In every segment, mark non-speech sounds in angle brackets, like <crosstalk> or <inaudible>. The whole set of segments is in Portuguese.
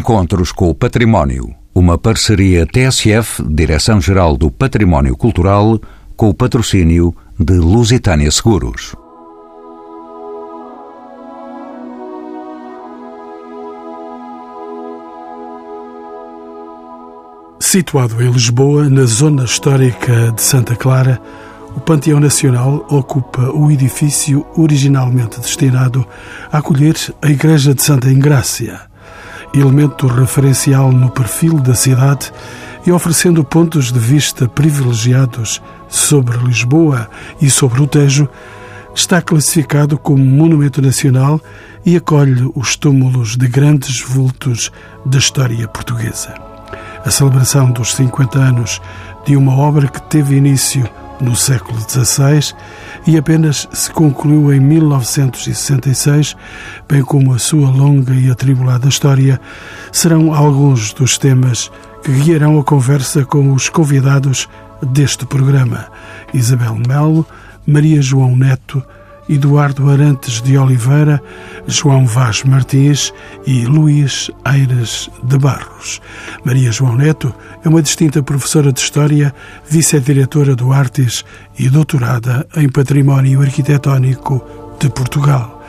Encontros com o Património. Uma parceria TSF, Direção-Geral do Património Cultural, com o patrocínio de Lusitânia Seguros. Situado em Lisboa, na zona histórica de Santa Clara, o Panteão Nacional ocupa o edifício originalmente destinado a acolher a Igreja de Santa Ingrácia, elemento referencial no perfil da cidade e oferecendo pontos de vista privilegiados sobre Lisboa e sobre o Tejo, está classificado como Monumento Nacional e acolhe os túmulos de grandes vultos da história portuguesa. A celebração dos 50 anos de uma obra que teve início no século XVI e apenas se concluiu em 1966, bem como a sua longa e atribulada história, serão alguns dos temas que guiarão a conversa com os convidados deste programa: Isabel Melo, Maria João Neto, Eduardo Arantes de Oliveira, João Vaz Martins e Luís Aires de Barros. Maria João Neto é uma distinta professora de História, vice-diretora do Artes e doutorada em Património Arquitetónico de Portugal.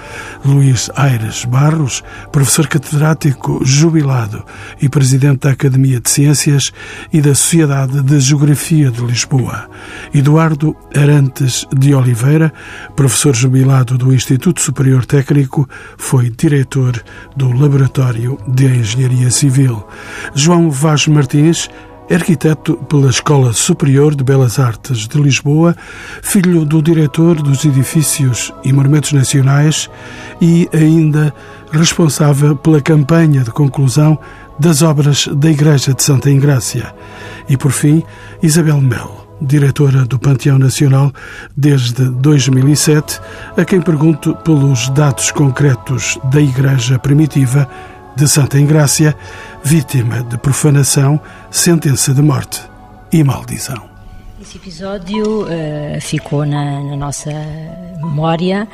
Luís Aires Barros, professor catedrático jubilado e presidente da Academia de Ciências e da Sociedade de Geografia de Lisboa. Eduardo Arantes de Oliveira, professor jubilado do Instituto Superior Técnico, foi diretor do Laboratório de Engenharia Civil. João Vaz Martins, arquiteto pela Escola Superior de Belas Artes de Lisboa, filho do diretor dos edifícios e monumentos nacionais e ainda responsável pela campanha de conclusão das obras da Igreja de Santa Ingrácia. E, por fim, Isabel Mel, diretora do Panteão Nacional desde 2007, a quem pergunto pelos dados concretos da Igreja Primitiva de Santa Ingrácia, vítima de profanação, sentença de morte e maldição. Esse episódio uh, ficou na, na nossa memória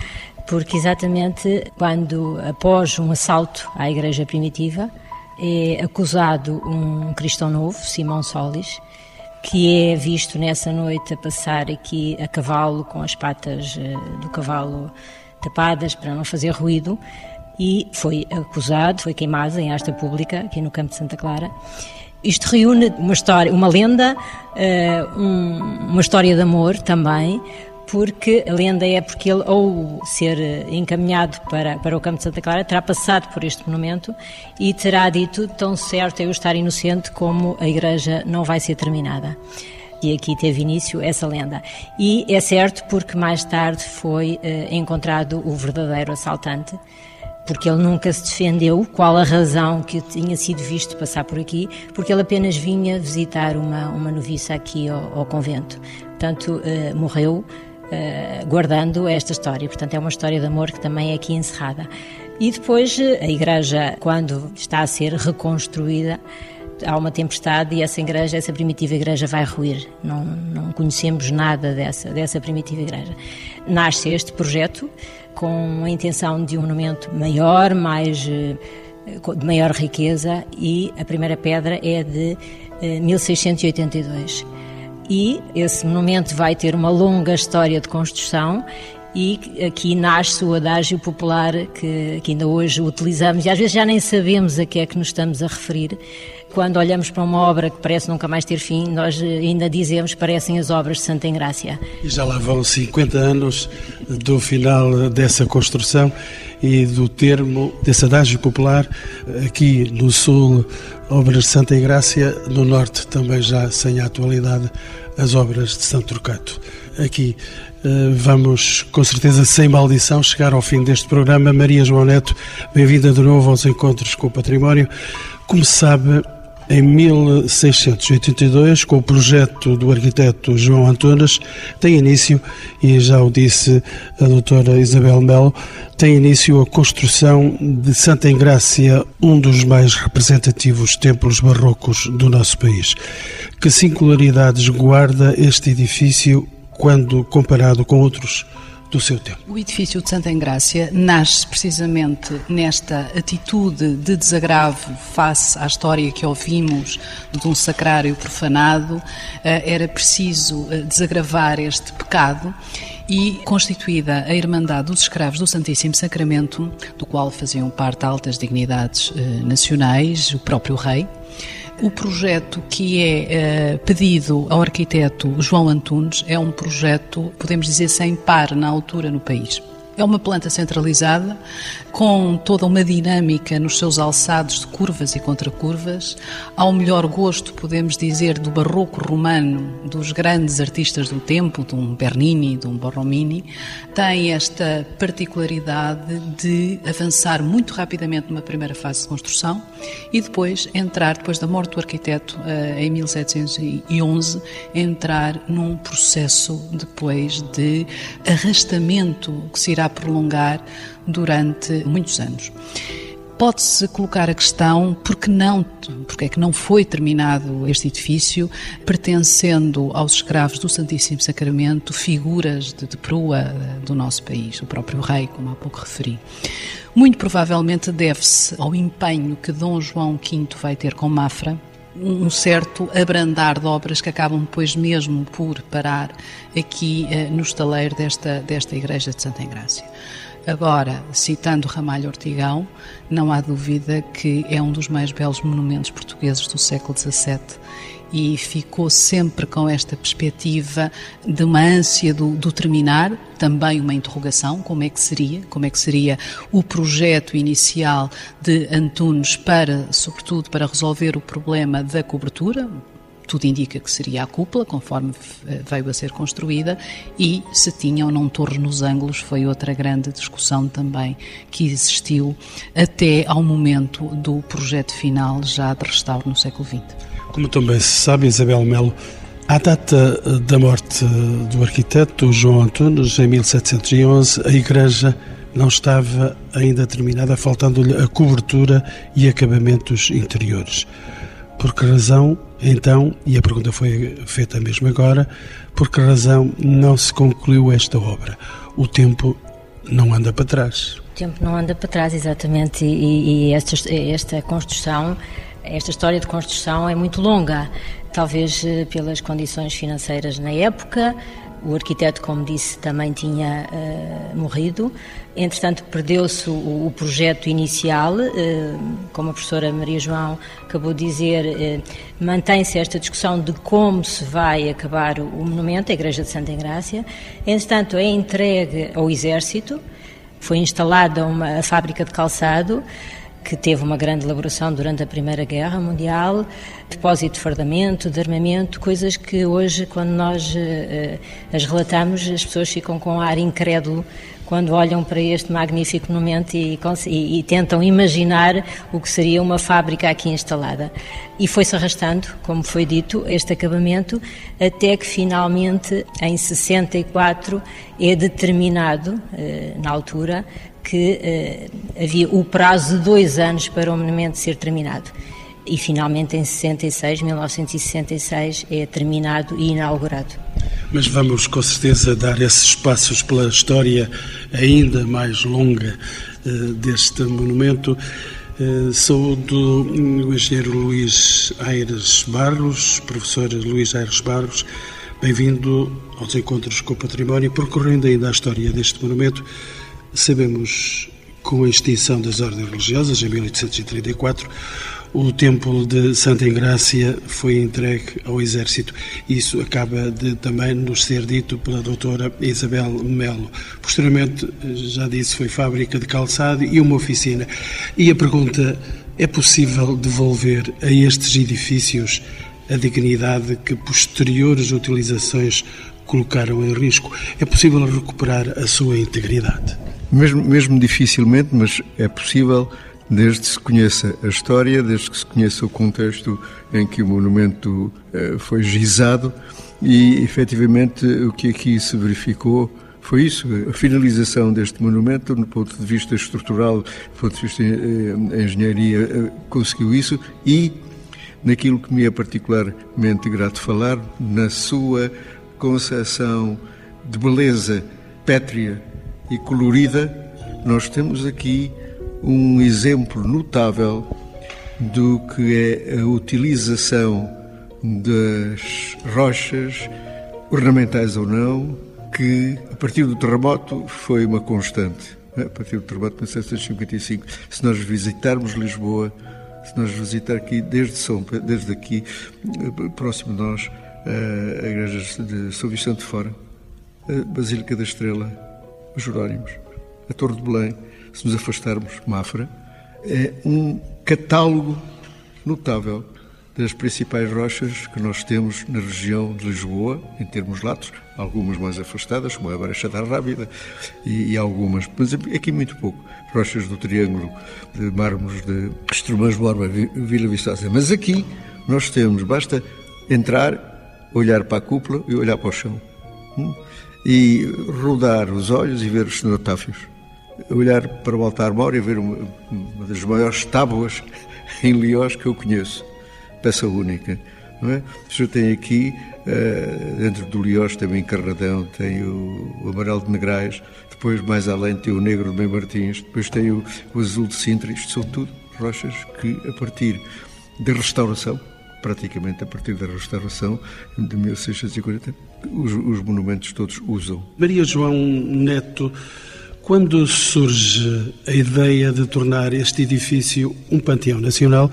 porque exatamente quando, após um assalto à igreja primitiva, é acusado um cristão novo, Simão Solis, que é visto nessa noite a passar aqui a cavalo com as patas eh, do cavalo tapadas para não fazer ruído e foi acusado, foi queimado em asta pública aqui no campo de Santa Clara. Isto reúne uma história, uma lenda, eh, uma história de amor também, porque a lenda é porque ele, ao ser encaminhado para, para o campo de Santa Clara, terá passado por este monumento e terá dito tão certo eu estar inocente como a igreja não vai ser terminada. E aqui teve início essa lenda. E é certo porque mais tarde foi eh, encontrado o verdadeiro assaltante, porque ele nunca se defendeu qual a razão que tinha sido visto passar por aqui, porque ele apenas vinha visitar uma, uma noviça aqui ao, ao convento. Portanto, uh, morreu uh, guardando esta história. Portanto, é uma história de amor que também é aqui encerrada. E depois, eh, a igreja, quando está a ser reconstruída, há uma tempestade e essa igreja, essa primitiva igreja vai ruir. Não, não conhecemos nada dessa, dessa primitiva igreja. Nasce este projeto com a intenção de um monumento maior, mais eh, de maior riqueza e a primeira pedra é de 1682. Eh, e esse monumento vai ter uma longa história de construção e aqui nasce o adágio popular que, que, ainda hoje utilizamos e às vezes já nem sabemos a que é que nos estamos a referir. Quando olhamos para uma obra que parece nunca mais ter fim, nós ainda dizemos parecem as obras de Santa Engrácia. E já lá vão 50 anos do final dessa construção e do termo desse adágio popular aqui no sul, obras de Santa Engrácia, no norte também já sem a atualidade as obras de Santo Turcato. Aqui eh, vamos, com certeza, sem maldição, chegar ao fim deste programa. Maria João Neto, bem-vinda de novo aos Encontros com o Património. Como sabe, em 1682, com o projeto do arquiteto João Antunes, tem início, e já o disse a doutora Isabel Melo, tem início a construção de Santa Engrácia, um dos mais representativos templos barrocos do nosso país. Que singularidades guarda este edifício quando comparado com outros do seu tempo. O edifício de Santa Engrácia nasce precisamente nesta atitude de desagravo face à história que ouvimos de um sacrário profanado. Eh, era preciso eh, desagravar este pecado e constituída a Irmandade dos Escravos do Santíssimo Sacramento, do qual faziam parte altas dignidades eh, nacionais, o próprio rei, o projeto que é uh, pedido ao arquiteto João Antunes é um projeto, podemos dizer, sem par na altura no país. É uma planta centralizada, com toda uma dinâmica nos seus alçados de curvas e contracurvas, ao melhor gosto, podemos dizer, do barroco romano, dos grandes artistas do tempo, de um Bernini, de um Borromini, tem esta particularidade de avançar muito rapidamente numa primeira fase de construção e depois entrar, depois da morte do arquiteto eh, em 1711, entrar num processo depois de arrastamento que se irá prolongar durante muitos anos. Pode-se colocar a questão porque não, porque é que não foi terminado este edifício, pertencendo aos escravos do Santíssimo Sacramento, figuras de, de proa do nosso país, o próprio rei, como há pouco referi. Muito provavelmente deve-se ao empenho que Dom João V vai ter com Mafra, um certo abrandar de obras que acabam depois mesmo por parar aqui eh, no estaleiro desta, desta Igreja de Santa Engrácia. Agora, citando Ramalho Ortigão, não há dúvida que é um dos mais belos monumentos portugueses do século XVII e ficou sempre com esta perspectiva de uma ânsia do, do, terminar, também uma interrogação, como é que seria, como é que seria o projeto inicial de Antunes para, sobretudo, para resolver o problema da cobertura, tudo indica que seria a cúpula, conforme eh, veio a ser construída, e se tinha ou não torres nos ângulos, foi outra grande discussão também que existiu até ao momento do projeto final, já de restauro no século XX. Como também se sabe, Isabel Melo, à data eh, da morte eh, do arquiteto João Antunes, em 1711, a igreja não estava ainda terminada, faltando-lhe a cobertura e acabamentos interiores. Por que razão, então, e a pergunta foi feita mesmo agora, por que razão não se concluiu esta obra? O tempo não anda para trás. O tempo não anda para trás, exatamente, e, e esta, esta construção, esta história de construção é muito longa, talvez eh, pelas condições financeiras na época, o arquiteto, como disse, também tinha uh, morrido. Entretanto, perdeu-se o, o, projeto inicial. Uh, como a professora Maria João acabou de dizer, uh, mantém-se esta discussão de como se vai acabar o, monumento, a Igreja de Santa Engrácia. Entretanto, é entregue ao Exército. Foi instalada uma fábrica de calçado que teve uma grande elaboração durante a Primeira Guerra Mundial, depósito de fardamento, de armamento, coisas que hoje, quando nós uh, as relatamos, as pessoas ficam com um ar incrédulo quando olham para este magnífico monumento e, e, e, tentam imaginar o que seria uma fábrica aqui instalada. E foi-se arrastando, como foi dito, este acabamento, até que finalmente, em 64, é determinado, eh, na altura, que eh, havia o prazo de dois anos para o monumento ser terminado. E finalmente em 66, 1966, é terminado e inaugurado. Mas vamos com certeza dar esses passos pela história ainda mais longa eh, deste monumento. Uh, o engenheiro Luís Aires Barros, professor Luís Aires Barros, bem-vindo aos Encontros com o Património, percorrendo ainda a história deste monumento. Sabemos, com a extinção das ordens religiosas, em 1834, o Templo de Santa Engrácia foi entregue ao Exército. Isso acaba de também nos ser dito pela doutora Isabel Melo. Posteriormente, já disse, foi fábrica de calçado e uma oficina. E a pergunta, é possível devolver a estes edifícios a dignidade que posteriores utilizações colocaram em risco? É possível recuperar a sua integridade? Mesmo, mesmo dificilmente, mas é possível desde que se conheça a história, desde que se conheça o contexto em que o monumento eh, foi gizado. E, efetivamente, o que aqui se verificou foi isso, a finalização deste monumento, do ponto de vista estrutural, do ponto de vista da eh, engenharia, eh, conseguiu isso. E, naquilo que me é particularmente grato falar, na sua concepção de beleza pétrea e colorida, nós temos aqui um exemplo notável do que é a utilização das rochas, ornamentais ou não, que a partir do terremoto foi uma constante. A partir do terremoto de 1755, se nós visitarmos Lisboa, se nós visitar aqui desde São desde aqui próximo de nós a igreja de São Vicente de Fora, a Basílica da Estrela, os Jerónimos, a Torre de Belém, se nos afastarmos, Mafra, é um catálogo notável das principais rochas que nós temos na região de Lisboa, em termos latos, algumas mais afastadas, como a Brecha da Rábida, e, e, algumas, mas aqui muito pouco, rochas do Triângulo, de mármores de Estrumãs Borba, Vila Viçosa. Mas aqui nós temos, basta entrar, olhar para a cúpula e olhar para o chão. Hum? E rodar os olhos e ver os cenotáfios. Olhar para o altar mor e ver uma, uma das maiores tábuas <laughs> em Liós que eu conheço peça única. Não é? O senhor tem aqui, uh, dentro do Liós, tem o Encarradão, tem o, Amarelo de Negrais, depois mais além tem o Negro de Bem Martins, depois tem o, o Azul de Sintra, isto são tudo rochas que, a partir da restauração, praticamente a partir da restauração de 1640, os, os monumentos todos usam. Maria João Neto, quando surge a ideia de tornar este edifício um panteão nacional,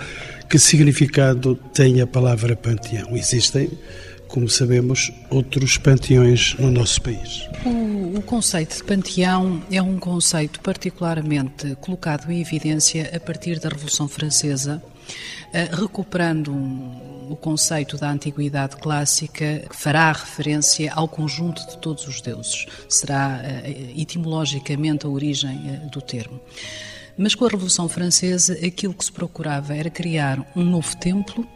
que significado tem a palavra panteão? Existem, como sabemos, outros panteões no nosso país. O, o, conceito de panteão é um conceito particularmente colocado em evidência a partir da Revolução Francesa, eh, recuperando um, o conceito da antiguidade clássica, que fará referência ao conjunto de todos os deuses. Será eh, etimologicamente a origem eh, do termo. Mas com a Revolução Francesa, aquilo que se procurava era criar um novo templo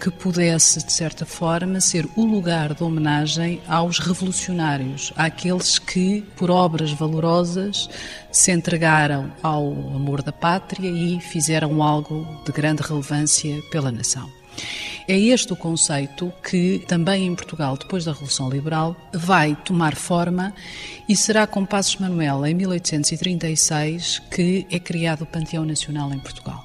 que pudesse, de certa forma, ser o lugar de homenagem aos revolucionários, àqueles que, por obras valorosas, se entregaram ao amor da pátria e fizeram algo de grande relevância pela nação. É este o conceito que, também em Portugal, depois da Revolução Liberal, vai tomar forma e será com Passos Manuel, em 1836, que é criado o Panteão Nacional em Portugal.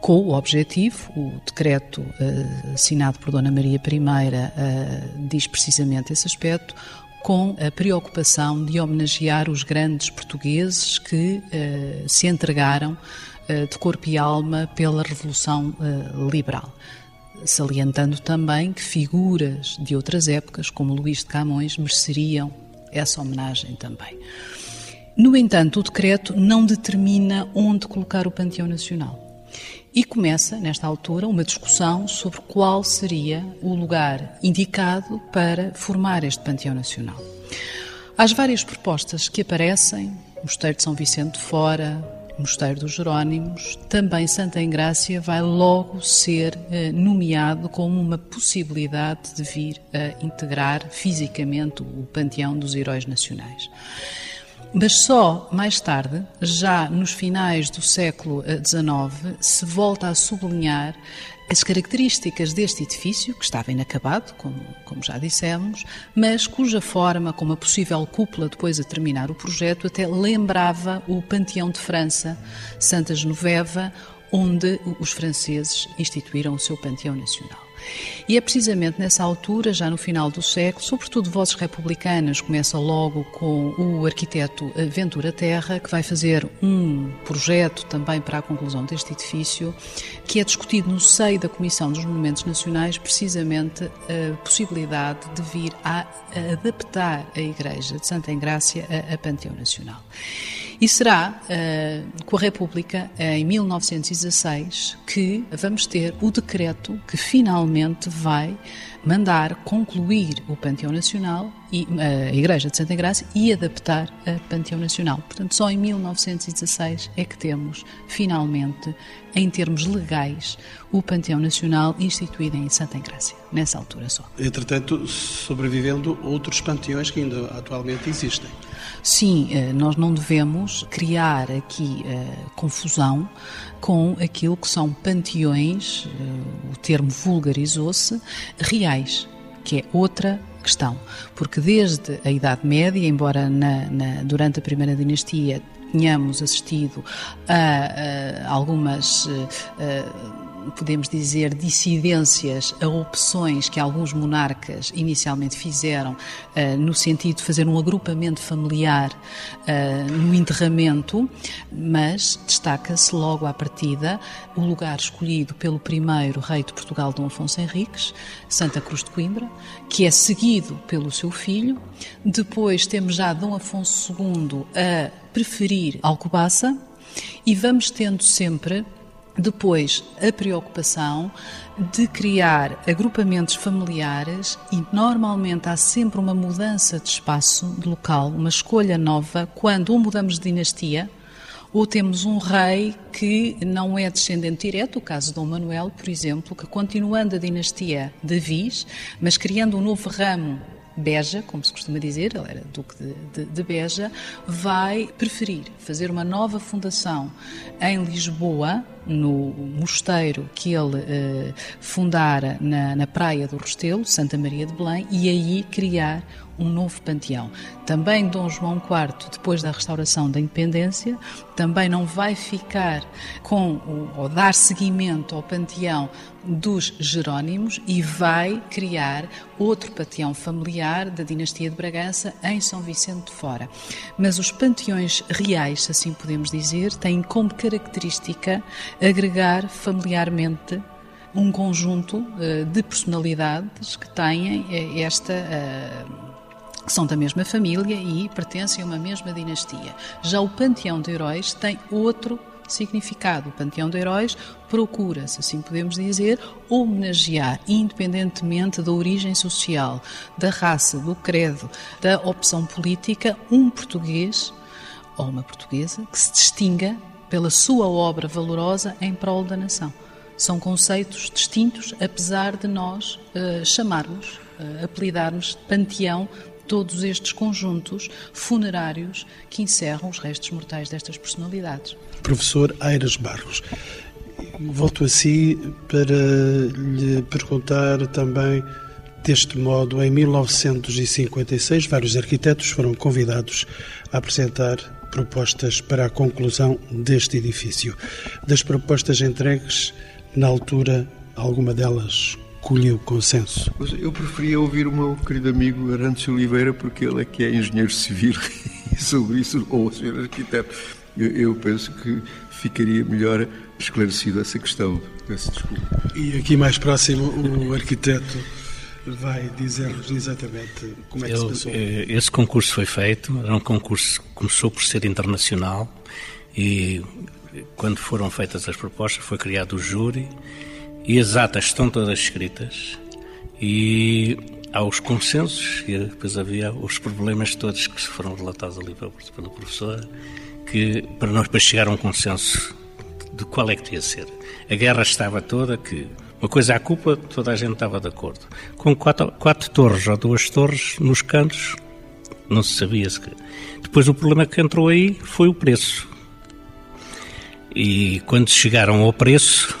Com o objetivo, o decreto uh, assinado por Dona Maria I uh, diz precisamente esse aspecto, com a preocupação de homenagear os grandes portugueses que uh, se entregaram de corpo e alma pela Revolução Liberal salientando também que figuras de outras épocas, como Luís de Camões, mereceriam essa homenagem também. No entanto, o decreto não determina onde colocar o Panteão Nacional. E começa, nesta altura, uma discussão sobre qual seria o lugar indicado para formar este Panteão Nacional. As várias propostas que aparecem, o Mosteiro de São Vicente de Fora, Mosteiro dos Jerónimos, também Santa Engrácia vai logo ser eh, nomeado como uma possibilidade de vir a integrar fisicamente o panteão dos heróis nacionais. Mas só mais tarde, já nos finais do século XIX, eh, se volta a sublinhar as características deste edifício, que estava inacabado, como, como já dissemos, mas cuja forma, como a possível cúpula depois a terminar o projeto, até lembrava o Panteão de França, Santa Genoveva, onde os franceses instituíram o seu Panteão Nacional. E é precisamente nessa altura, já no final do século, sobretudo Vozes Republicanas começa logo com o arquiteto Ventura Terra, que vai fazer um projeto também para a conclusão deste edifício, que é discutido no seio da Comissão dos Monumentos Nacionais, precisamente a possibilidade de vir a adaptar a Igreja de Santa Engrácia a, a Panteão Nacional. E será uh, com a República, em 1916, que vamos ter o decreto que finalmente vai mandar concluir o Panteão Nacional e a Igreja de Santa Graça e adaptar a Panteão Nacional. Portanto, só em 1916 é que temos finalmente, em termos legais, o Panteão Nacional instituído em Santa Engrácia, nessa altura só. Entretanto, sobrevivendo outros panteões que ainda atualmente existem. Sim, eh, nós não devemos criar aqui uh, confusão com aquilo que são panteões, uh, o termo vulgarizou-se, reais que é outra questão, porque desde a Idade Média, embora na, na, durante a primeira dinastia tenhamos assistido a, a algumas podemos dizer, dissidências a opções que alguns monarcas inicialmente fizeram uh, no sentido de fazer um agrupamento familiar uh, no enterramento, mas destaca-se logo à partida o lugar escolhido pelo primeiro rei de Portugal, Dom Afonso Henriques, Santa Cruz de Coimbra, que é seguido pelo seu filho. Depois temos já Dom Afonso II a preferir Alcobaça e vamos tendo sempre depois, a preocupação de criar agrupamentos familiares e normalmente há sempre uma mudança de espaço, de local, uma escolha nova, quando ou mudamos de dinastia ou temos um rei que não é descendente direto, o caso de Dom Manuel, por exemplo, que continuando a dinastia de Viz, mas criando um novo ramo Beja, como se costuma dizer, ele era Duque de, de, de, Beja, vai preferir fazer uma nova fundação em Lisboa, no mosteiro que ele eh, fundara na, na Praia do Restelo, Santa Maria de Belém, e aí criar um novo panteão. Também Dom João IV, depois da restauração da independência, também não vai ficar com ou dar seguimento ao panteão dos Jerónimos e vai criar outro panteão familiar da dinastia de Bragança em São Vicente de Fora. Mas os panteões reais, se assim podemos dizer, têm como característica agregar familiarmente um conjunto uh, de personalidades que têm uh, esta uh, são da mesma família e pertencem a uma mesma dinastia. Já o panteão de heróis tem outro significado. O panteão de heróis procura, se assim podemos dizer, homenagear, independentemente da origem social, da raça, do credo, da opção política, um português ou uma portuguesa que se distinga pela sua obra valorosa em prol da nação. São conceitos distintos, apesar de nós uh, chamarmos, uh, apelidarmos panteão todos estes conjuntos funerários que encerram os restos mortais destas personalidades. Professor Aires Barros, volto a si para lhe perguntar também deste modo, em 1956, vários arquitetos foram convidados a apresentar propostas para a conclusão deste edifício. Das propostas entregues, na altura, alguma delas colheu consenso? Eu preferia ouvir o meu querido amigo Arantes Oliveira, porque ele é que é engenheiro civil e <laughs> sobre isso, ou o senhor arquiteto. Eu, eu, penso que ficaria melhor esclarecido essa questão. Peço desculpa. E aqui mais próximo, o arquiteto vai dizer-nos exatamente como é que Eu, se passou. Eh, esse concurso foi feito, era um concurso que começou por ser internacional e quando foram feitas as propostas foi criado o júri e as atas estão todas escritas e há os consensos e depois havia os problemas todos que foram relatados ali pelo, professor que para nós para chegar a um consenso de qual é que devia ser. A guerra estava toda que uma coisa à culpa, toda a gente estava de acordo. Com quatro, quatro torres ou duas torres nos cantos, não se sabia se. Depois o problema que entrou aí foi o preço. E quando chegaram ao preço,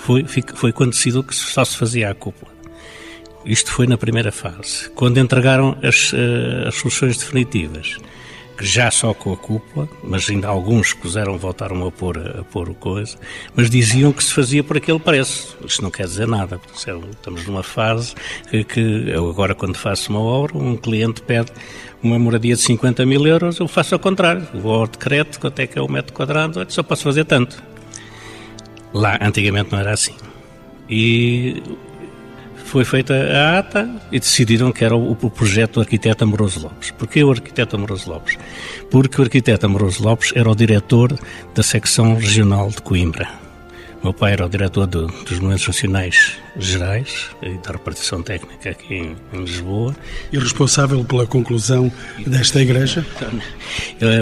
foi, foi quando decidiu que só se fazia a cúpula. Isto foi na primeira fase. Quando entregaram as, eh, as soluções definitivas, já só com a cúpula, mas ainda alguns quiseram voltaram a pôr, a pôr o coisa, mas diziam que se fazia por aquele preço. Isto não quer dizer nada, estamos numa fase que, que eu agora quando faço uma obra, um cliente pede uma moradia de 50 mil euros, eu faço ao contrário, vou ao decreto, quanto é que é o metro quadrado, só posso fazer tanto. Lá, antigamente não era assim. E foi feita a ata e decidiram que era o, projeto do arquiteto Amoroso Lopes. Porquê o arquiteto Amoroso Lopes? Porque o arquiteto Amoroso Lopes era o diretor da secção regional de Coimbra. Meu pai era o diretor do, dos Monumentos Nacionais Gerais e da repartição técnica aqui em, em, Lisboa. E responsável pela conclusão desta igreja? <laughs>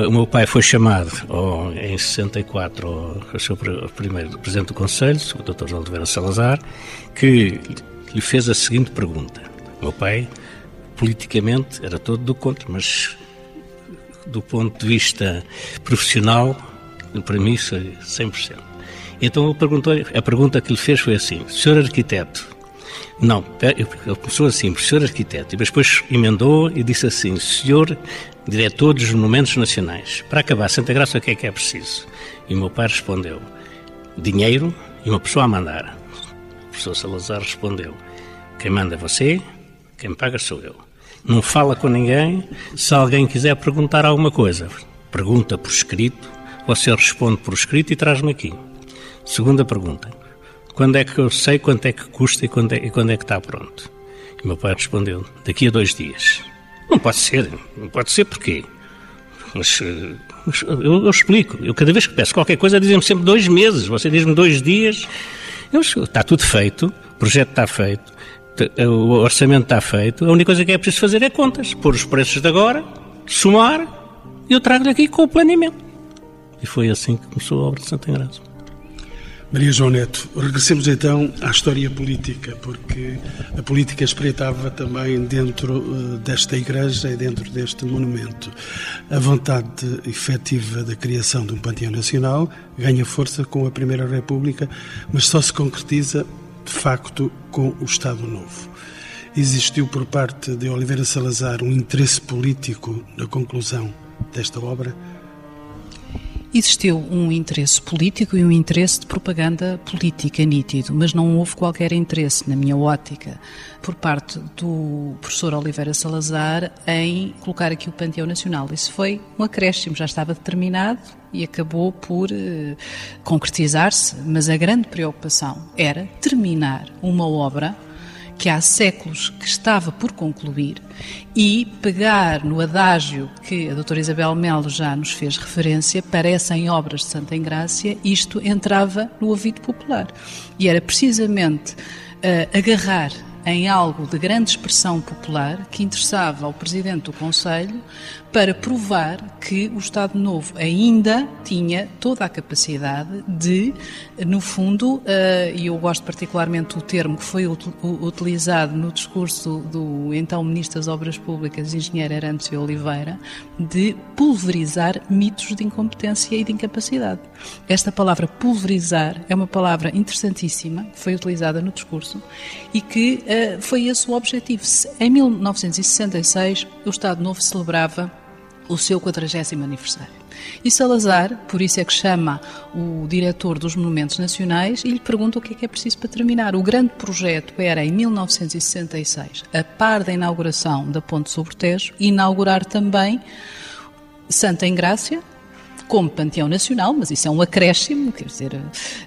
O meu pai foi chamado oh, em 64 ao seu primeiro presidente do Conselho, o Dr. Oliveira Salazar, que lhe fez a seguinte pergunta. O meu pai, politicamente, era todo do contra, mas do ponto de vista profissional, para mim, isso é 100%. Então ele perguntou, a pergunta que lhe fez foi assim: Senhor arquiteto, Não, ele começou assim, professor arquiteto, e depois emendou e disse assim, senhor diretor dos Monumentos Nacionais, para acabar Santa Graça o que é que é preciso? E o meu pai respondeu, dinheiro e uma pessoa a mandar. O professor Salazar respondeu, quem manda é você, quem paga sou eu. Não fala com ninguém, se alguém quiser perguntar alguma coisa, pergunta por escrito, você responde por escrito e traz-me aqui. Segunda pergunta, quando é que eu sei quanto é que custa e quando é, e quando é que está pronto? E meu pai respondeu: Daqui a dois dias. Não pode ser, não pode ser porquê? Mas, mas eu, eu, explico. Eu cada vez que peço qualquer coisa dizem-me sempre dois meses. Você diz-me dois dias. Eu, está tudo feito, o projeto está feito, o orçamento está feito. A única coisa que é preciso fazer é contas, pôr os preços de agora, somar e eu trago-lhe aqui com o planeamento. E foi assim que começou a obra de Santa Graça. Maria João Neto, regressemos então à história política, porque a política espreitava também dentro eh, desta igreja e dentro deste monumento. A vontade efetiva da criação de um panteão nacional ganha força com a Primeira República, mas só se concretiza, de facto, com o Estado Novo. Existiu por parte de Oliveira Salazar um interesse político na conclusão desta obra? Existiu um interesse político e um interesse de propaganda política nítido, mas não houve qualquer interesse, na minha ótica, por parte do professor Oliveira Salazar em colocar aqui o Panteão Nacional. Isso foi um acréscimo, já estava determinado e acabou por eh, concretizar-se, mas a grande preocupação era terminar uma obra que há séculos que estava por concluir e pegar no adágio que a doutora Isabel Melo já nos fez referência, parecem obras de Santa Engrácia, isto entrava no ouvido popular. E era precisamente uh, agarrar em algo de grande expressão popular que interessava ao Presidente do Conselho para provar que o Estado Novo ainda tinha toda a capacidade de, no fundo, eh, e eu gosto particularmente do termo que foi utilizado no discurso do então Ministro das Obras Públicas, Engenheiro Arantes Oliveira, de pulverizar mitos de incompetência e de incapacidade. Esta palavra pulverizar é uma palavra interessantíssima, que foi utilizada no discurso e que uh, foi esse o objetivo. Em 1966, o Estado Novo celebrava o seu 40 aniversário. E Salazar, por isso é que chama o diretor dos Monumentos Nacionais e lhe pergunta o que é que é preciso para terminar. O grande projeto era, em 1966, a par da inauguração da Ponte sobre Tejo, inaugurar também Santa Engrácia, como panteão nacional, mas isso é um acréscimo, quer dizer,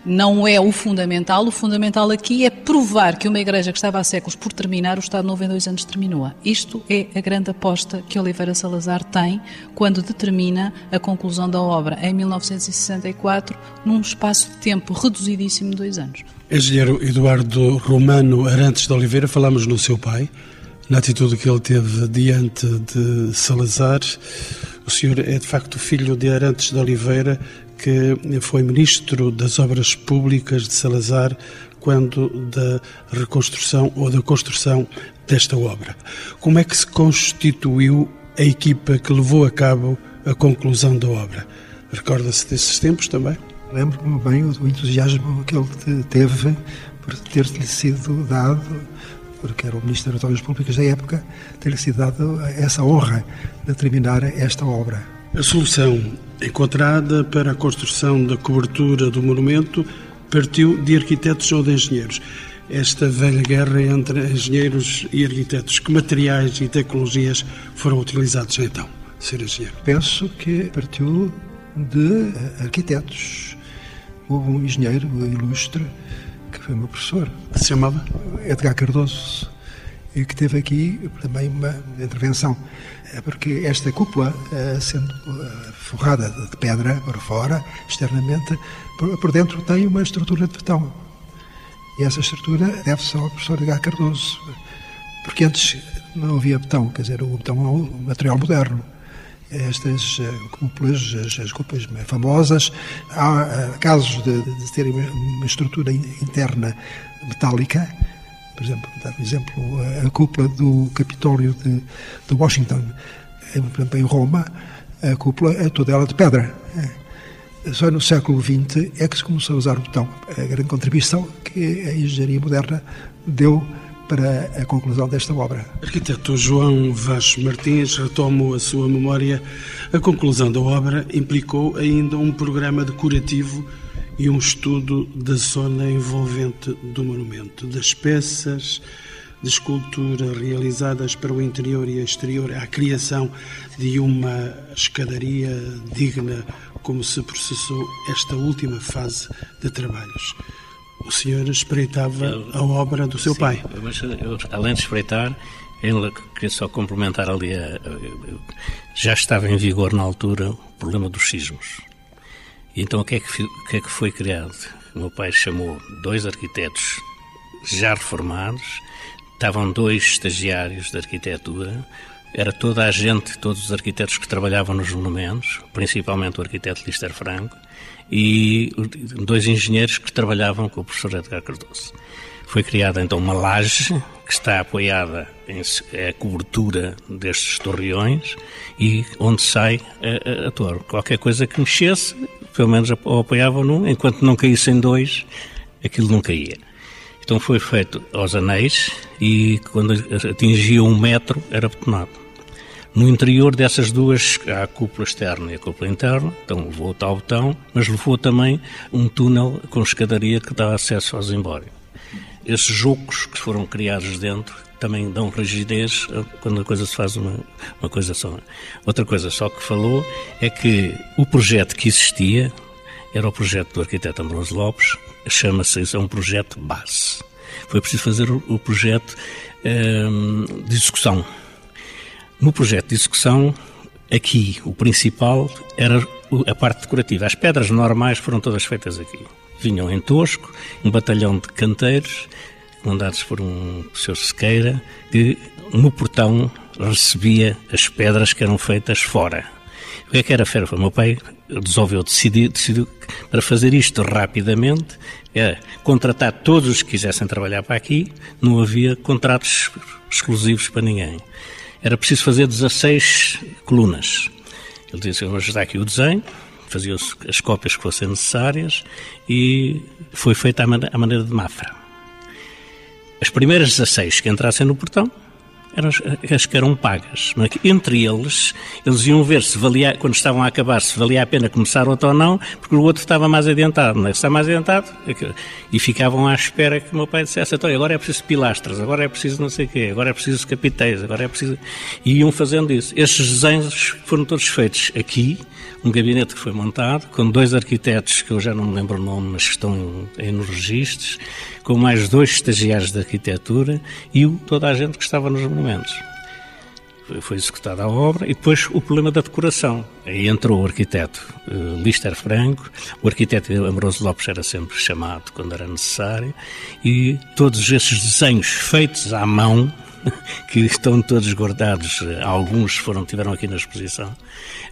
não é o fundamental. O fundamental aqui é provar que uma igreja que estava há séculos por terminar, o Estado Novo em dois anos terminou-a. Isto é a grande aposta que Oliveira Salazar tem quando determina a conclusão da obra em 1964, num espaço de tempo reduzidíssimo de dois anos. Engenheiro Eduardo Romano Arantes de Oliveira, falamos no seu pai, na atitude que ele teve diante de Salazar. O senhor é de facto filho de Arantes de Oliveira, que foi ministro das Obras Públicas de Salazar quando da reconstrução ou da construção desta obra. Como é que se constituiu a equipa que levou a cabo a conclusão da obra? Recorda-se desses tempos também? Lembro-me bem do entusiasmo que ele teve por ter-lhe sido dado porque era o Ministro das Obras Públicas da época, ter sido dado essa honra de terminar esta obra. A solução encontrada para a construção da cobertura do monumento partiu de arquitetos ou de engenheiros. Esta velha guerra entre engenheiros e arquitetos, que materiais e tecnologias foram utilizados então, ser engenheiro? Penso que partiu de arquitetos. Houve um engenheiro ilustre que foi meu professor. Que se chamava? Edgar Cardoso, e que teve aqui também uma intervenção. É porque esta cúpula, eh, sendo eh, forrada de pedra por fora, externamente, por dentro tem uma estrutura de betão. E essa estrutura deve-se ao professor Edgar Cardoso, porque antes não havia betão, quer dizer, o betão é um material moderno estas eh, cúpulas, as, as cúpulas famosas. Há uh, casos de, de terem uma estrutura interna metálica, por exemplo, dar um exemplo, a cúpula do Capitólio de, de Washington, exemplo, em Roma, a cúpula é toda ela de pedra. Só no século XX é que se começou a usar o betão. A grande contribuição que a engenharia moderna deu para a conclusão desta obra. Arquiteto João Vaz Martins, retomo a sua memória. A conclusão da obra implicou ainda um programa decorativo e um estudo da zona envolvente do monumento, das peças de escultura realizadas para o interior e exterior, a criação de uma escadaria digna como se processou esta última fase de trabalhos. O senhor espreitava eu, a obra do seu sim, pai. Mas eu, além de espreitar, eu queria só complementar ali, a, já estava em vigor na altura o problema dos sismos. E então o que, é que, o que é que foi criado? O meu pai chamou dois arquitetos já reformados, estavam dois estagiários de arquitetura, era toda a gente, todos os arquitetos que trabalhavam nos monumentos, principalmente o arquiteto Lister Franco, e dois engenheiros que trabalhavam com o professor Edgar Cardoso. Foi criada então uma laje que está apoiada em é a cobertura destes torreões e onde sai a, a, a torre. Qualquer coisa que mexesse, pelo menos ou apoiavam num, enquanto não caíssem dois, aquilo não caía. Então foi feito aos anéis e quando atingia um metro era betonado. No interior dessas duas há a cúpula externa e a cúpula interna, então levou o tal botão, mas levou também um túnel com escadaria que dá acesso ao zimbório. Esses jocos que foram criados dentro também dão rigidez quando a coisa se faz uma, uma coisa só. Outra coisa só que falou é que o projeto que existia era o projeto do arquiteto Ambrosio Lopes, chama-se, é um projeto base. Foi preciso fazer o, o projeto hum, de execução no projeto de execução, aqui o principal era a parte decorativa. As pedras normais foram todas feitas aqui. Vinham em Tosco, um batalhão de canteiros, comandados por um Sr. Sequeira, que no portão recebia as pedras que eram feitas fora. O que é que era feira? O meu pai resolveu decidir, decidiu para fazer isto rapidamente, é contratar todos os que quisessem trabalhar para aqui, não havia contratos exclusivos para ninguém era preciso fazer 16 colunas. Ele disse, vamos ajudar aqui o desenho, fazia as cópias que fossem necessárias e foi feita à maneira de Mafra. As primeiras 16 que entrassem no portão eram as que eram pagas. Entre eles, eles iam ver se valia, quando estavam a acabar, se valia a pena começar outro ou não, porque o outro estava mais adiantado. É? Está mais adiantado, é e ficavam à espera que o meu pai dissesse, então, agora é preciso pilastras, agora é preciso não sei o quê, agora é preciso capitéis, agora é preciso... E iam fazendo isso. Estes desenhos foram todos feitos aqui, um gabinete que foi montado, com dois arquitetos, que eu já não me lembro o nome, mas que estão aí nos registros, com mais dois estagiários de arquitetura e toda a gente que estava nos monumentos. Foi executada a obra e depois o problema da decoração. Aí entrou o arquiteto uh, Lister Franco, o arquiteto Ambrosio Lopes era sempre chamado quando era necessário, e todos esses desenhos feitos à mão, <laughs> que estão todos guardados, alguns foram tiveram aqui na exposição,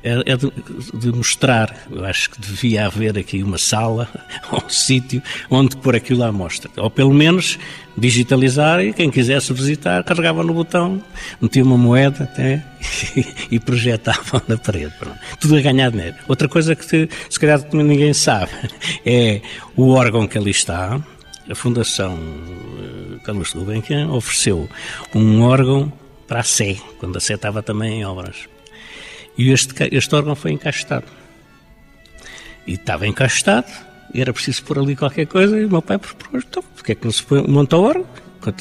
é, é de, de, mostrar, eu acho que devia haver aqui uma sala <laughs> um sítio onde pôr aquilo à mostra, ou pelo menos digitalizar e quem quisesse visitar carregava no botão, metia uma moeda até <laughs> e projetava na parede. Tudo a ganhar dinheiro. Outra coisa que se calhar ninguém sabe é o órgão que ali está, a Fundação eh, Carlos Gulbenkian ofereceu um órgão para a Sé, quando a Sé estava também em obras. E este, este órgão foi encaixetado. E estava encaixetado, e era preciso pôr ali qualquer coisa, e o meu pai propôs, então, porque é que não se monta o órgão?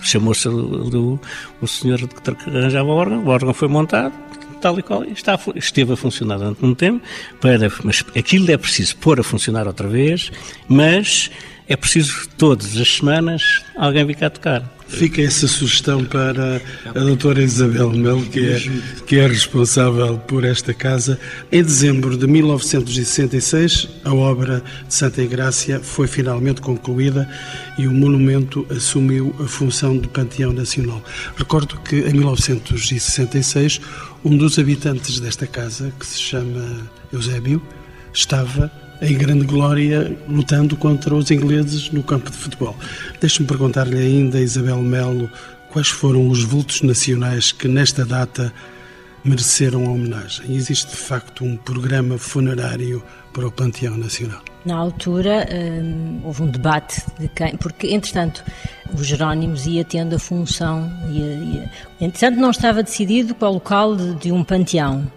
Chamou-se o, o senhor que arranjava o órgão, o órgão foi montado, tal e qual, está, esteve a funcionar durante um tempo, para, mas aquilo é preciso pôr a funcionar outra vez, mas é preciso todas as semanas alguém vir cá tocar. Fica essa sugestão para a doutora Isabel Melo, que é, que é responsável por esta casa. Em dezembro de 1966, a obra de Santa Igrácia foi finalmente concluída e o monumento assumiu a função de panteão nacional. Recordo que em 1966, um dos habitantes desta casa, que se chama Eusébio, estava em grande glória lutando contra os ingleses no campo de futebol. Deixe-me perguntar-lhe ainda, Isabel Melo, quais foram os vultos nacionais que nesta data mereceram a homenagem? Existe de facto um programa funerário para o Panteão Nacional? Na altura hum, houve um debate de quem, porque entretanto os Jerónimos ia tendo a função, ia, ia, entretanto não estava decidido qual o local de, de um panteão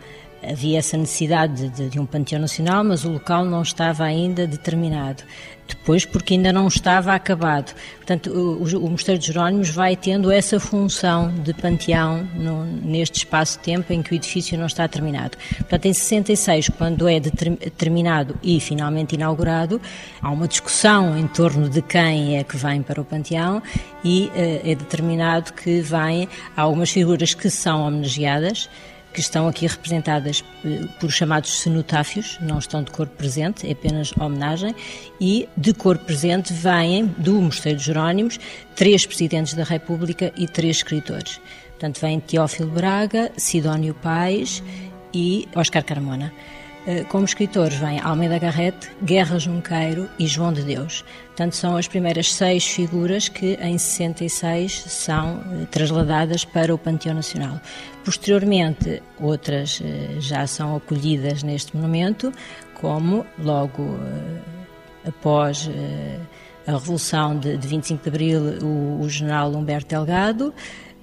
havia essa necessidade de, de, um panteão nacional, mas o local não estava ainda determinado. Depois, porque ainda não estava acabado. Portanto, o, o Mosteiro de Jerónimos vai tendo essa função de panteão no, neste espaço de tempo em que o edifício não está terminado. Portanto, em 66, quando é terminado e finalmente inaugurado, há uma discussão em torno de quem é que vem para o panteão e uh, é determinado que vêm algumas figuras que são homenageadas que estão aqui representadas eh, por chamados cenotáfios, não estão de corpo presente, é apenas homenagem, e de corpo presente vêm do Mosteiro de Jerónimos três presidentes da República e três escritores. Portanto, vêm Teófilo Braga, Sidónio Pais e Oscar Carmona. Eh, como escritores vêm Almeida Garrett, Guerra Junqueiro e João de Deus. Portanto, são as primeiras seis figuras que em 66 são eh, trasladadas para o Panteão Nacional. Posteriormente, outras eh, já são acolhidas neste monumento, como logo após a Revolução de 25 de Abril, o, general Humberto Delgado,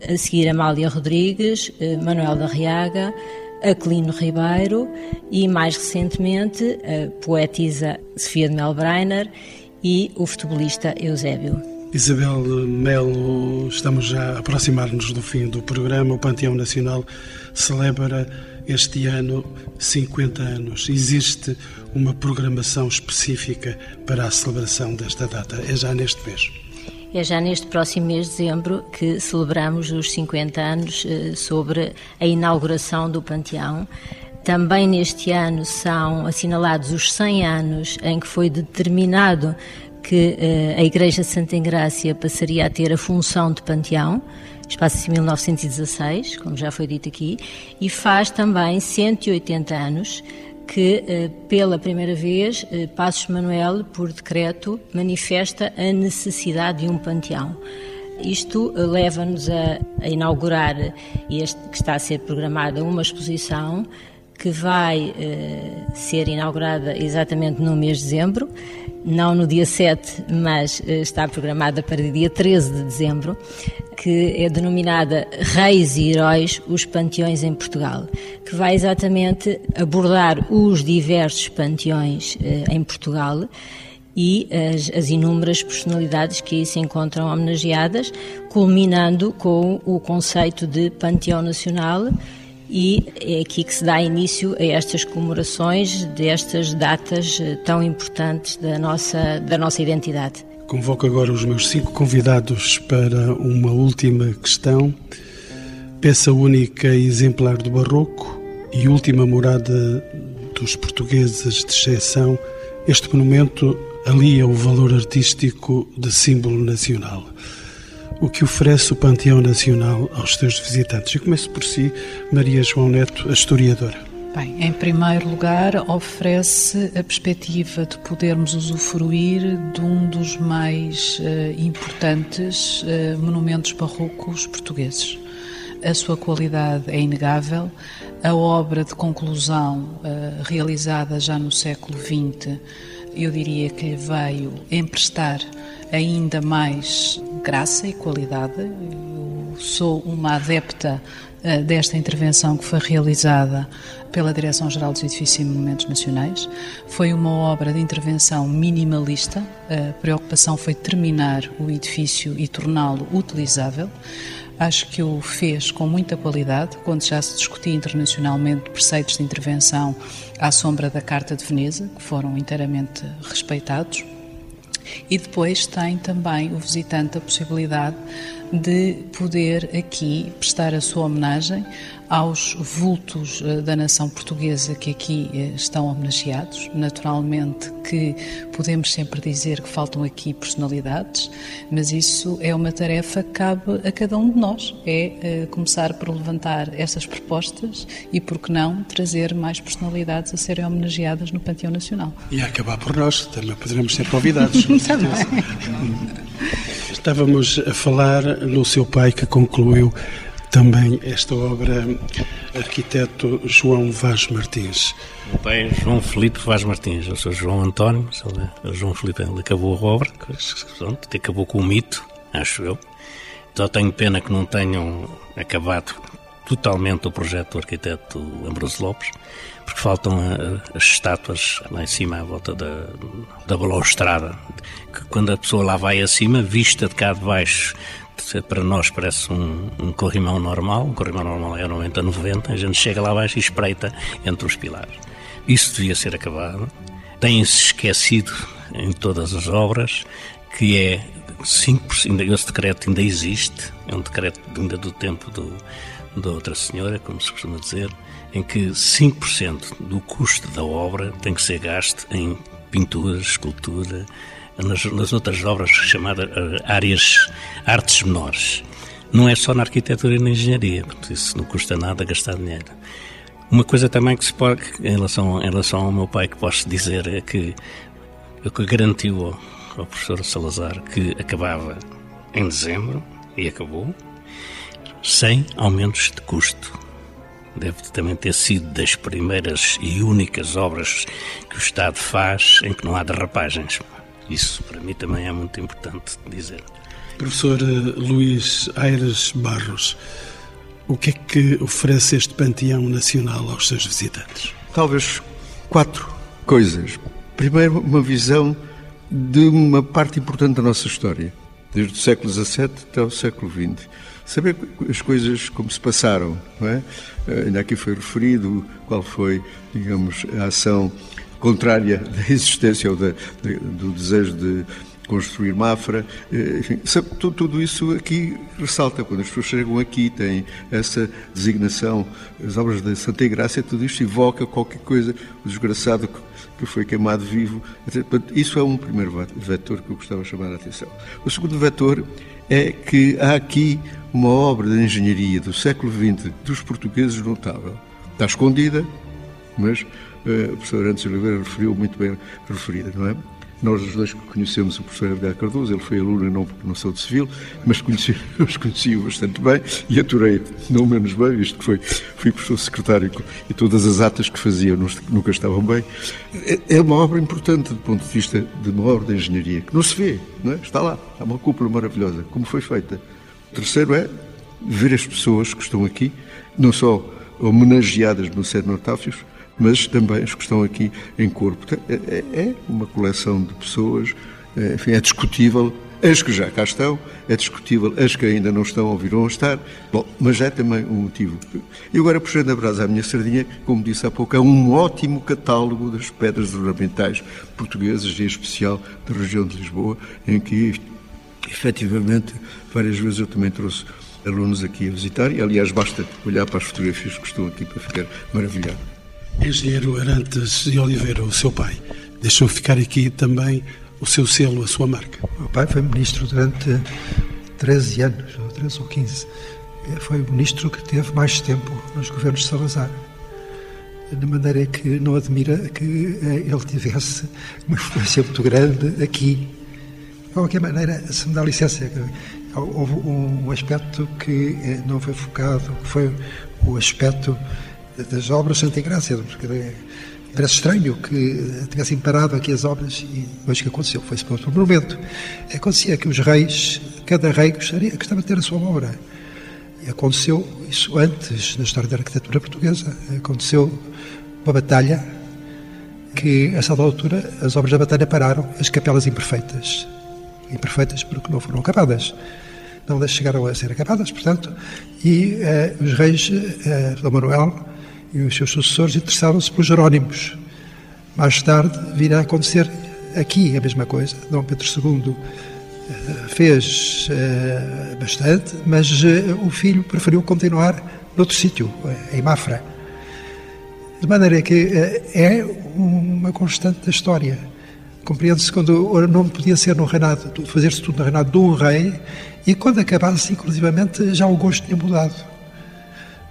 a seguir Amália Rodrigues, Manuel da Riaga, Aquilino Ribeiro e, mais recentemente, a poetisa Sofia de Melbreiner e o futebolista Eusébio. Isabel Melo, estamos já a aproximar-nos do fim do programa. O Panteão Nacional celebra este ano 50 anos. Existe uma programação específica para a celebração desta data? É já neste mês? É já neste próximo mês de dezembro que celebramos os 50 anos eh, sobre a inauguração do Panteão. Também neste ano são assinalados os 100 anos em que foi determinado que eh, a Igreja Santa Engrácia passaria a ter a função de panteão, espaço em 1916, como já foi dito aqui, e faz também 180 anos que, eh, pela primeira vez, eh, Passos Manuel, por decreto, manifesta a necessidade de um panteão. Isto eh, leva-nos a, a, inaugurar, este, que está a ser programada, uma exposição que vai ser inaugurada exatamente no mês de dezembro, não no dia 7, mas está programada para dia 13 de dezembro, que é denominada Reis e Heróis, os Panteões em Portugal, que vai exatamente abordar os diversos panteões eh, em Portugal e as, as, inúmeras personalidades que aí se encontram homenageadas, culminando com o conceito de Panteão Nacional. E é aqui que se dá início a estas comemorações destas datas eh, tão importantes da nossa, da nossa identidade. Convoco agora os meus cinco convidados para uma última questão. Peça única e exemplar do Barroco e última morada dos portugueses de exceção, este monumento alia o valor artístico de símbolo nacional. O que oferece o Panteão Nacional aos seus visitantes? Eu começo por si, Maria João Neto, a historiadora. Bem, em primeiro lugar, oferece a perspectiva de podermos usufruir de um dos mais uh, importantes uh, monumentos barrocos portugueses. A sua qualidade é inegável. A obra de conclusão, uh, realizada já no século XX, eu diria que lhe veio emprestar ainda mais graça e qualidade. Eu sou uma adepta desta intervenção que foi realizada pela Direção-Geral dos Edifícios e Monumentos Nacionais. Foi uma obra de intervenção minimalista. A preocupação foi terminar o edifício e torná-lo utilizável. Acho que o fez com muita qualidade, quando já se discutia internacionalmente preceitos de intervenção à sombra da Carta de Veneza, que foram inteiramente respeitados. E depois tem também o visitante a possibilidade de poder aqui prestar a sua homenagem aos vultos eh, da nação portuguesa que aqui eh, estão homenageados. Naturalmente que podemos sempre dizer que faltam aqui personalidades, mas isso é uma tarefa que cabe a cada um de nós. É eh, começar por levantar essas propostas e, por que não, trazer mais personalidades a serem homenageadas no Panteão Nacional. E a acabar por nós, também poderemos ser convidados. <laughs> também. Estávamos a falar no seu pai que concluiu também esta obra, arquiteto João Vaz Martins. O pai é João Felipe Vaz Martins, eu sou João António, o João Felipe ele acabou a obra, pronto, acabou com o mito, acho eu. Só tenho pena que não tenham acabado totalmente o projeto do arquiteto Ambrosio Lopes, porque faltam eh, as estátuas lá em cima, à volta da, da balaustrada, que quando a pessoa lá vai acima, vista de cá de baixo, para nós parece um, um corrimão normal, um corrimão normal é 90, 90, a gente chega lá abaixo e espreita entre os pilares. Isso devia ser acabado. Tem-se esquecido em todas as obras que é 5%, esse decreto ainda existe, é um decreto ainda do tempo do, da outra senhora, como se costuma dizer, em que 5% do custo da obra tem que ser gasto em pintura, escultura, nas, nas outras obras chamadas uh, áreas artes menores. Não é só na arquitetura e na engenharia, porque isso não custa nada gastar dinheiro. Uma coisa também que se pode, em relação, em relação ao meu pai, que posso dizer é que que garantiu ao, ao professor Salazar que acabava em dezembro, e acabou, sem aumentos de custo. Deve também ter sido das primeiras e únicas obras que o Estado faz em que não há derrapagens. Isso para mim também é muito importante dizer. Professor eh, Luís Aires Barros, o que é que oferece este panteão nacional aos seus visitantes? Talvez quatro coisas. Primeiro, uma visão de uma parte importante da nossa história, desde o século XVII até o século XX. Saber as coisas como se passaram, não é? Eh, ainda aqui foi referido qual foi, digamos, a ação contrária <laughs> da existência ou da, do desejo de construir Mafra, eh, enfim, tudo, tudo, isso aqui ressalta. Quando as pessoas chegam aqui, têm essa designação, as obras da Santa Igrácia, tudo isto evoca qualquer coisa, o desgraçado que foi queimado vivo. Isso é um primeiro vetor que eu gostava de chamar a atenção. O segundo vetor é que há aqui uma obra de engenharia do século XX dos portugueses notável. Está escondida, mas eh, o professor Antes Oliveira referiu muito bem referida, não é? Nós os dois conhecemos o professor Edgar Cardoso, ele foi aluno não não sou de civil, mas conheci, <laughs> os conheci bastante bem e aturei não menos bem, visto que foi, fui professor secretário e todas as atas que fazia nunca estavam bem. É, é uma obra importante do ponto de vista de uma obra de engenharia, que não se vê, não é? está lá, há uma cúpula maravilhosa, como foi feita. Terceiro é ver as pessoas que estão aqui, não só homenageadas no Cenotáfios, mas também as que estão aqui em corpo. É, é, é uma coleção de pessoas, é, enfim, é discutível as que já cá estão, é discutível as que ainda não estão ou virão a estar, bom, mas é também um motivo. E agora, puxando a brasa à minha sardinha, como disse há pouco, é um ótimo catálogo das pedras ornamentais portuguesas, em especial da região de Lisboa, em que, efetivamente, várias vezes eu também trouxe alunos aqui a visitar, e aliás, basta olhar para as fotografias que estão aqui para ficar maravilhado. Engenheiro Arantes de Oliveira, o seu pai, deixou ficar aqui também o seu selo, a sua marca. O meu pai foi ministro durante 13 anos, ou 13 ou 15. Foi o ministro que teve mais tempo nos governos de Salazar. De maneira que não admira que eh, ele tivesse uma influência muito grande aqui. De qualquer maneira, se me dá licença, houve um aspecto que eh, não foi focado, que foi o aspecto das obras Santa Graça, porque parece estranho que tivessem parado aqui as obras e depois que aconteceu, foi-se por um momento. Acontecia que os reis, cada rei gostaria, gostava de ter a sua obra. E aconteceu isso antes na história da arquitetura portuguesa. Aconteceu uma batalha que, a certa altura, as obras da batalha pararam, as capelas imperfeitas. Imperfeitas porque não foram acabadas. Não chegaram a ser acabadas, portanto, e eh, os reis, eh, Dom Manuel, e os seus sucessores interessaram-se pelos Jerónimos. Mais tarde virá a acontecer aqui a mesma coisa. Dom Pedro II eh, fez uh, bastante, mas uh, o filho preferiu continuar noutro sítio, em Mafra. De maneira que uh, é uma constante da história. Compreende-se quando não podia ser no reinado, fazer-se tudo no reinado de um rei, e quando acabasse, inclusivamente, já o gosto tinha mudado.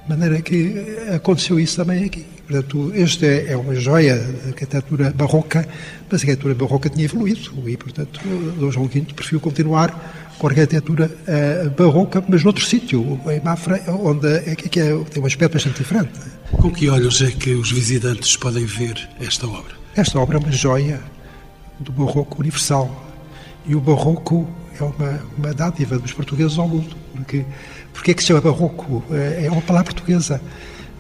De maneira que aconteceu isso também aqui. Portanto, este é, é uma joia da arquitetura barroca, mas a arquitetura barroca tinha evoluído e, portanto, Dom João V preferiu continuar com arquitetura uh, barroca, mas noutro sítio, em Mafra, onde é, que é, tem um aspecto bastante diferente. Com que olhos é que os visitantes podem ver esta obra? Esta obra é uma joia do barroco universal. E o barroco é uma, uma dádiva dos portugueses ao mundo. Porque, porque é que se chama barroco? É, é uma palavra portuguesa.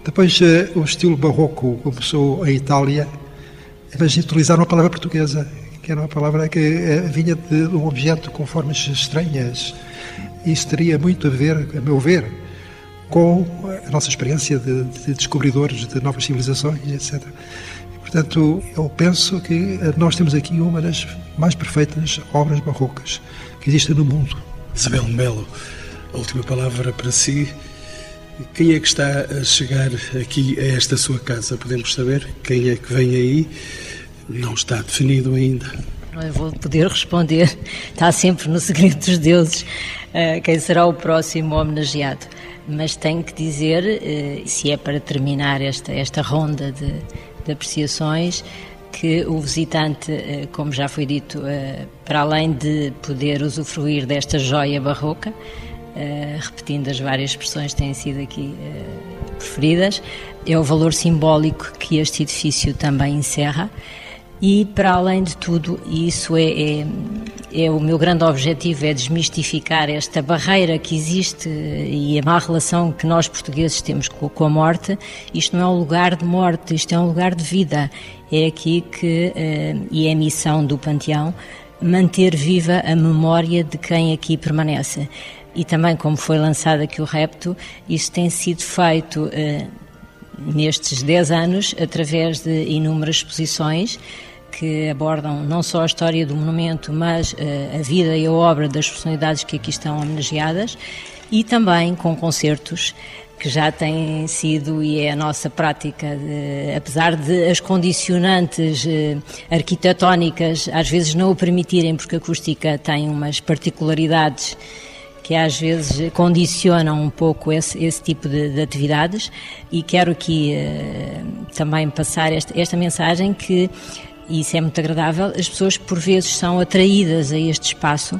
Depois, eh, o estilo barroco começou em Itália, mas utilizaram uma palavra portuguesa, que era uma palavra que eh, vinha de um objeto com formas estranhas. Isso teria muito a ver, a meu ver, com a nossa experiência de, de descobridores de novas civilizações, etc. Portanto, eu penso que nós temos aqui uma das mais perfeitas obras barrocas que existem no mundo. Isabel Melo, a última palavra para si. Quem é que está a chegar aqui a esta sua casa? Podemos saber quem é que vem aí? Não está definido ainda. Não vou poder responder. Está sempre no segredo dos deuses eh, quem será o próximo homenageado. Mas tenho que dizer, eh, se é para terminar esta, esta ronda de, de apreciações que o visitante, eh, como já foi dito, eh, para além de poder usufruir desta joia barroca, eh, repetindo as várias expressões que têm sido aqui preferidas, é o valor simbólico que este edifício também encerra e, para além de tudo, isso é, é, é, o meu grande objetivo, é desmistificar esta barreira que existe e a má relação que nós portugueses temos com, com a morte. Isto não é um lugar de morte, isto é um lugar de vida. É aqui que, eh, e é a missão do Panteão, manter viva a memória de quem aqui permanece. E também, como foi lançado aqui o repto, isso tem sido feito eh, nestes 10 anos através de inúmeras exposições que abordam não só a história do monumento, mas uh, a vida e a obra das personalidades que aqui estão homenageadas e também com concertos que já têm sido e é a nossa prática, de, apesar de as condicionantes uh, arquitetónicas às vezes não o permitirem, porque a acústica tem umas particularidades que às vezes condicionam um pouco esse, esse tipo de, de, atividades e quero aqui uh, também passar esta, esta mensagem que e isso é muito agradável, as pessoas por vezes são atraídas a este espaço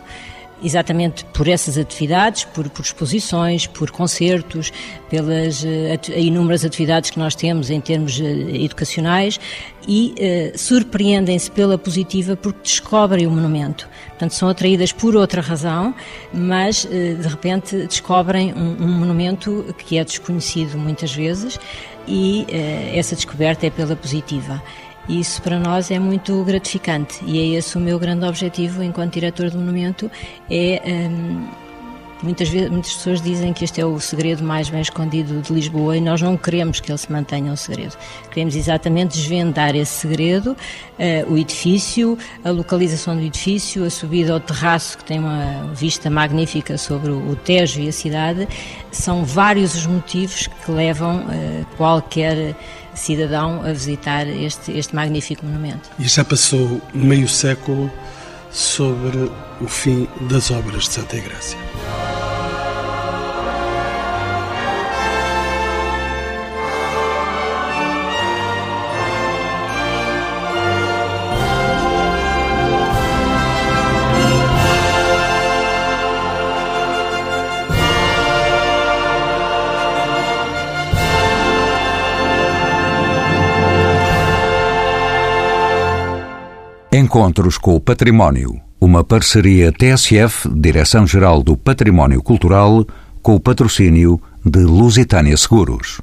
exatamente por essas atividades, por, por exposições, por concertos, pelas uh, inúmeras atividades que nós temos em termos uh, educacionais e uh, surpreendem-se pela positiva porque descobrem o monumento. Portanto, são atraídas por outra razão, mas de repente descobrem um, um, monumento que é desconhecido muitas vezes e essa descoberta é pela positiva. E isso para nós é muito gratificante e é esse o meu grande objetivo enquanto diretor do monumento é um, muitas vezes muitas pessoas dizem que este é o segredo mais bem escondido de Lisboa e nós não queremos que ele se mantenha um segredo. Queremos exatamente desvendar esse segredo, uh, o edifício, a localização do edifício, a subida ao terraço que tem uma vista magnífica sobre o Tejo e a cidade. São vários os motivos que levam uh, qualquer cidadão a visitar este, este magnífico monumento. E já passou meio século sobre o fim das obras de Santa Igreja. Encontros com o Património. Uma parceria TSF, Direção-Geral do Património Cultural, com o patrocínio de Lusitânia Seguros.